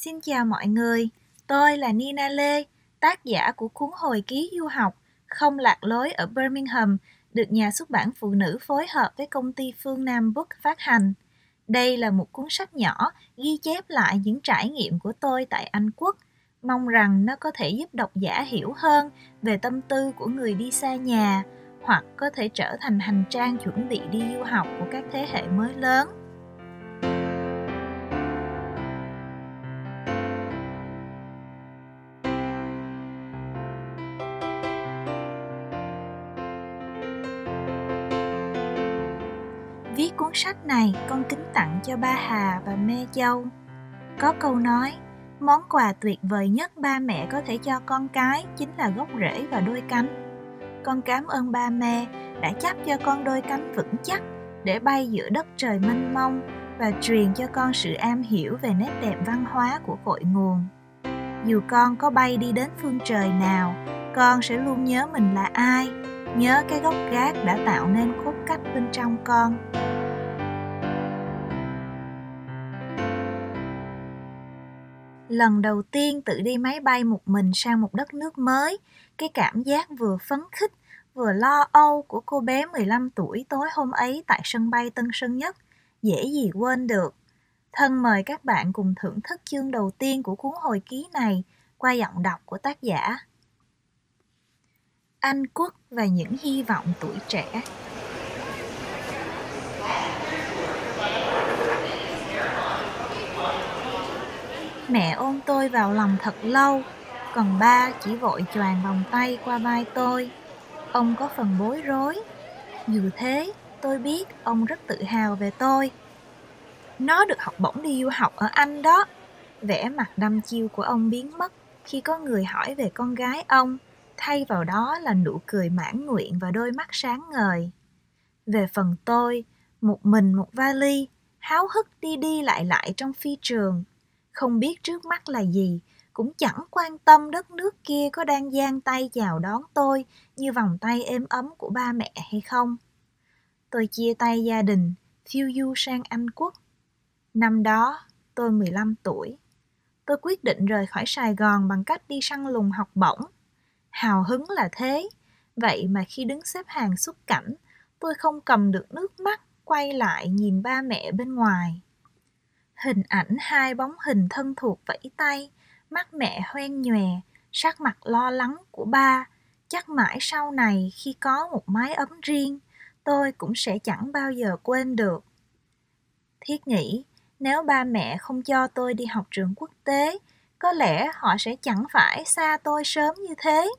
Xin chào mọi người, tôi là Nina Lê, tác giả của cuốn hồi ký du học Không lạc lối ở Birmingham, được nhà xuất bản phụ nữ phối hợp với công ty Phương Nam Book phát hành. Đây là một cuốn sách nhỏ ghi chép lại những trải nghiệm của tôi tại Anh Quốc. Mong rằng nó có thể giúp độc giả hiểu hơn về tâm tư của người đi xa nhà, hoặc có thể trở thành hành trang chuẩn bị đi du học của các thế hệ mới lớn. Cuốn sách này con kính tặng cho ba Hà và Mê Châu. Có câu nói, món quà tuyệt vời nhất ba mẹ có thể cho con cái chính là gốc rễ và đôi cánh con cảm ơn ba mẹ đã chấp cho con đôi cánh vững chắc để bay giữa đất trời mênh mông và truyền cho con sự am hiểu về nét đẹp văn hóa của cội nguồn. Dù con có bay đi đến phương trời nào, con sẽ luôn nhớ mình là ai, nhớ cái gốc gác đã tạo nên cốt cách bên trong con. Lần đầu tiên tự đi máy bay một mình sang một đất nước mới, cái cảm giác vừa phấn khích, vừa lo âu của cô bé 15 tuổi tối hôm ấy tại sân bay Tân Sơn Nhất, dễ gì quên được. Thân mời các bạn cùng thưởng thức chương đầu tiên của cuốn hồi ký này qua giọng đọc của tác giả. Anh Quốc và những hy vọng tuổi trẻ Mẹ ôm tôi vào lòng thật lâu, còn ba chỉ vội choàng vòng tay qua vai tôi. Ông có phần bối rối. Dù thế, tôi biết ông rất tự hào về tôi. Nó được học bổng đi du học ở Anh đó. Vẻ mặt đăm chiêu của ông biến mất khi có người hỏi về con gái ông, thay vào đó là nụ cười mãn nguyện và đôi mắt sáng ngời. Về phần tôi, một mình một vali, háo hức đi đi lại lại trong phi trường, không biết trước mắt là gì, cũng chẳng quan tâm đất nước kia có đang giang tay chào đón tôi như vòng tay êm ấm của ba mẹ hay không. Tôi chia tay gia đình, phiêu du sang Anh Quốc. Năm đó, tôi 15 tuổi. Tôi quyết định rời khỏi Sài Gòn bằng cách đi săn lùng học bổng. Hào hứng là thế, vậy mà khi đứng xếp hàng xuất cảnh, tôi không cầm được nước mắt quay lại nhìn ba mẹ bên ngoài. Hình ảnh hai bóng hình thân thuộc vẫy tay, mắt mẹ hoen nhòe, sắc mặt lo lắng của ba. Chắc mãi sau này khi có một mái ấm riêng, tôi cũng sẽ chẳng bao giờ quên được. Thiết nghĩ, nếu ba mẹ không cho tôi đi học trường quốc tế, có lẽ họ sẽ chẳng phải xa tôi sớm như thế.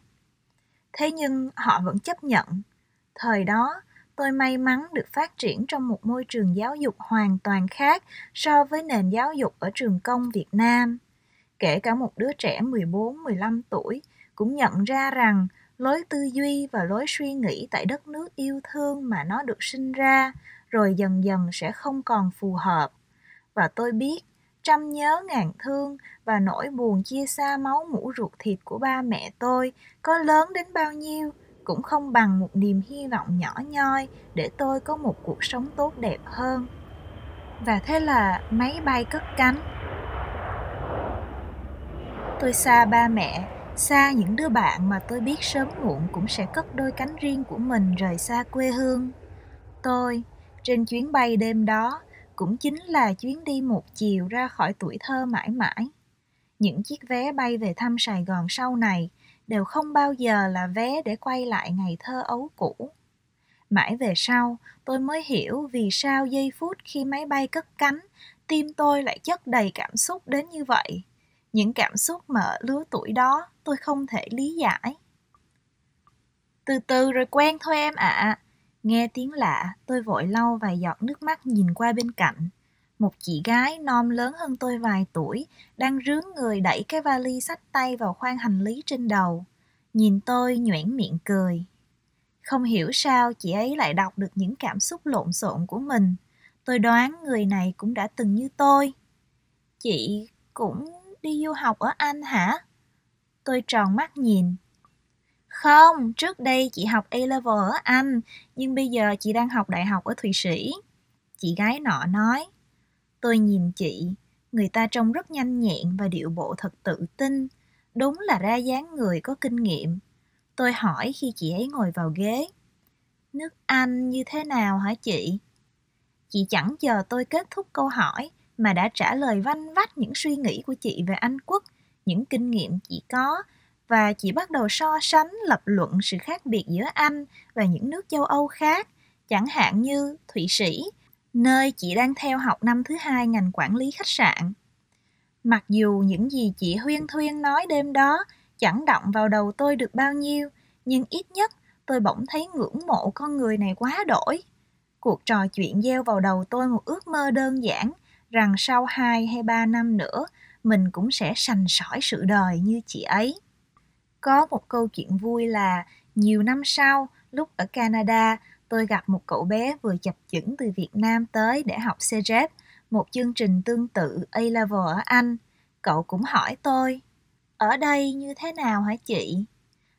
Thế nhưng họ vẫn chấp nhận. Thời đó, tôi may mắn được phát triển trong một môi trường giáo dục hoàn toàn khác so với nền giáo dục ở trường công Việt Nam. Kể cả một đứa trẻ 14-15 tuổi cũng nhận ra rằng lối tư duy và lối suy nghĩ tại đất nước yêu thương mà nó được sinh ra rồi dần dần sẽ không còn phù hợp. Và tôi biết, trăm nhớ ngàn thương và nỗi buồn chia xa máu mũ ruột thịt của ba mẹ tôi có lớn đến bao nhiêu cũng không bằng một niềm hy vọng nhỏ nhoi để tôi có một cuộc sống tốt đẹp hơn. Và thế là máy bay cất cánh. Tôi xa ba mẹ, xa những đứa bạn mà tôi biết sớm muộn cũng sẽ cất đôi cánh riêng của mình rời xa quê hương. Tôi, trên chuyến bay đêm đó, cũng chính là chuyến đi một chiều ra khỏi tuổi thơ mãi mãi. Những chiếc vé bay về thăm sài gòn sau này đều không bao giờ là vé để quay lại ngày thơ ấu cũ. Mãi về sau, tôi mới hiểu vì sao giây phút khi máy bay cất cánh, tim tôi lại chất đầy cảm xúc đến như vậy. Những cảm xúc mà ở lứa tuổi đó tôi không thể lý giải. Từ từ rồi quen thôi em ạ. À. Nghe tiếng lạ, tôi vội lau vài giọt nước mắt nhìn qua bên cạnh. Một chị gái non lớn hơn tôi vài tuổi đang rướng người đẩy cái vali sách tay vào khoang hành lý trên đầu. Nhìn tôi nhoẻn miệng cười. Không hiểu sao chị ấy lại đọc được những cảm xúc lộn xộn của mình. Tôi đoán người này cũng đã từng như tôi. Chị cũng đi du học ở Anh hả? Tôi tròn mắt nhìn. Không, trước đây chị học A-level ở Anh, nhưng bây giờ chị đang học đại học ở Thụy Sĩ. Chị gái nọ nói. Tôi nhìn chị, Người ta trông rất nhanh nhẹn và điệu bộ thật tự tin, đúng là ra dáng người có kinh nghiệm. Tôi hỏi khi chị ấy ngồi vào ghế. Nước Anh như thế nào hả chị? Chị chẳng chờ tôi kết thúc câu hỏi mà đã trả lời vanh vách những suy nghĩ của chị về Anh quốc, những kinh nghiệm chị có và chị bắt đầu so sánh lập luận sự khác biệt giữa Anh và những nước châu Âu khác, chẳng hạn như Thụy Sĩ, nơi chị đang theo học năm thứ hai ngành quản lý khách sạn. Mặc dù những gì chị Huyên Thuyên nói đêm đó chẳng động vào đầu tôi được bao nhiêu, nhưng ít nhất tôi bỗng thấy ngưỡng mộ con người này quá đổi. Cuộc trò chuyện gieo vào đầu tôi một ước mơ đơn giản rằng sau 2 hay 3 năm nữa mình cũng sẽ sành sỏi sự đời như chị ấy. Có một câu chuyện vui là nhiều năm sau, lúc ở Canada, tôi gặp một cậu bé vừa chập chững từ Việt Nam tới để học CJEP, một chương trình tương tự A-level ở Anh. Cậu cũng hỏi tôi, ở đây như thế nào hả chị?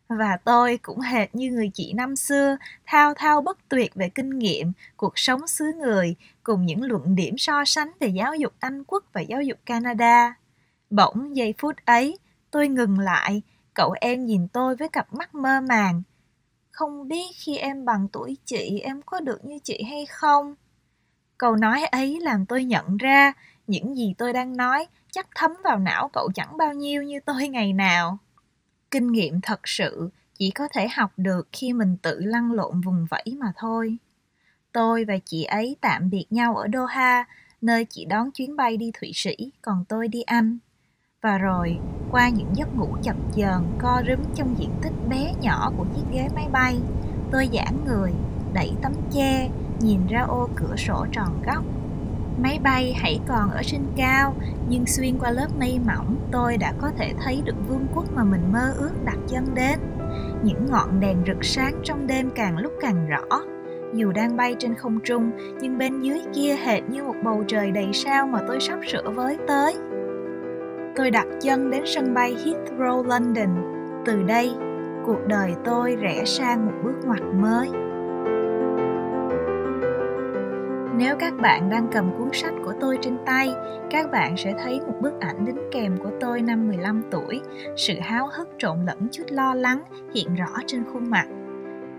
Và tôi cũng hệt như người chị năm xưa, thao thao bất tuyệt về kinh nghiệm, cuộc sống xứ người, cùng những luận điểm so sánh về giáo dục Anh quốc và giáo dục Canada. Bỗng giây phút ấy, tôi ngừng lại, cậu em nhìn tôi với cặp mắt mơ màng. Không biết khi em bằng tuổi chị em có được như chị hay không? Câu nói ấy làm tôi nhận ra những gì tôi đang nói chắc thấm vào não cậu chẳng bao nhiêu như tôi ngày nào. Kinh nghiệm thật sự chỉ có thể học được khi mình tự lăn lộn vùng vẫy mà thôi. Tôi và chị ấy tạm biệt nhau ở doha, nơi chị đón chuyến bay đi thụy sĩ, còn tôi đi anh và rồi qua những giấc ngủ chập chờn co rúm trong diện tích bé nhỏ của chiếc ghế máy bay tôi giãn người đẩy tấm che nhìn ra ô cửa sổ tròn góc Máy bay hãy còn ở trên cao, nhưng xuyên qua lớp mây mỏng, tôi đã có thể thấy được vương quốc mà mình mơ ước đặt chân đến. Những ngọn đèn rực sáng trong đêm càng lúc càng rõ. Dù đang bay trên không trung, nhưng bên dưới kia hệt như một bầu trời đầy sao mà tôi sắp sửa với tới. Tôi đặt chân đến sân bay Heathrow, London. Từ đây, cuộc đời tôi rẽ sang một bước ngoặt mới. Nếu các bạn đang cầm cuốn sách của tôi trên tay, các bạn sẽ thấy một bức ảnh đính kèm của tôi năm 15 tuổi, sự háo hức trộn lẫn chút lo lắng hiện rõ trên khuôn mặt.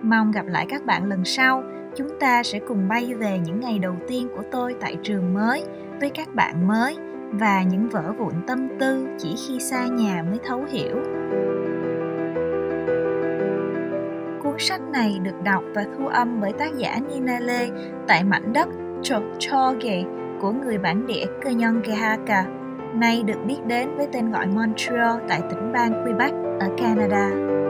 Mong gặp lại các bạn lần sau, chúng ta sẽ cùng bay về những ngày đầu tiên của tôi tại trường mới, với các bạn mới và những vỡ vụn tâm tư chỉ khi xa nhà mới thấu hiểu. Cuốn sách này được đọc và thu âm bởi tác giả Nina Lê tại mảnh đất Choge của người bản địa Kanyongehaka, nay được biết đến với tên gọi Montreal tại tỉnh bang Quebec ở Canada.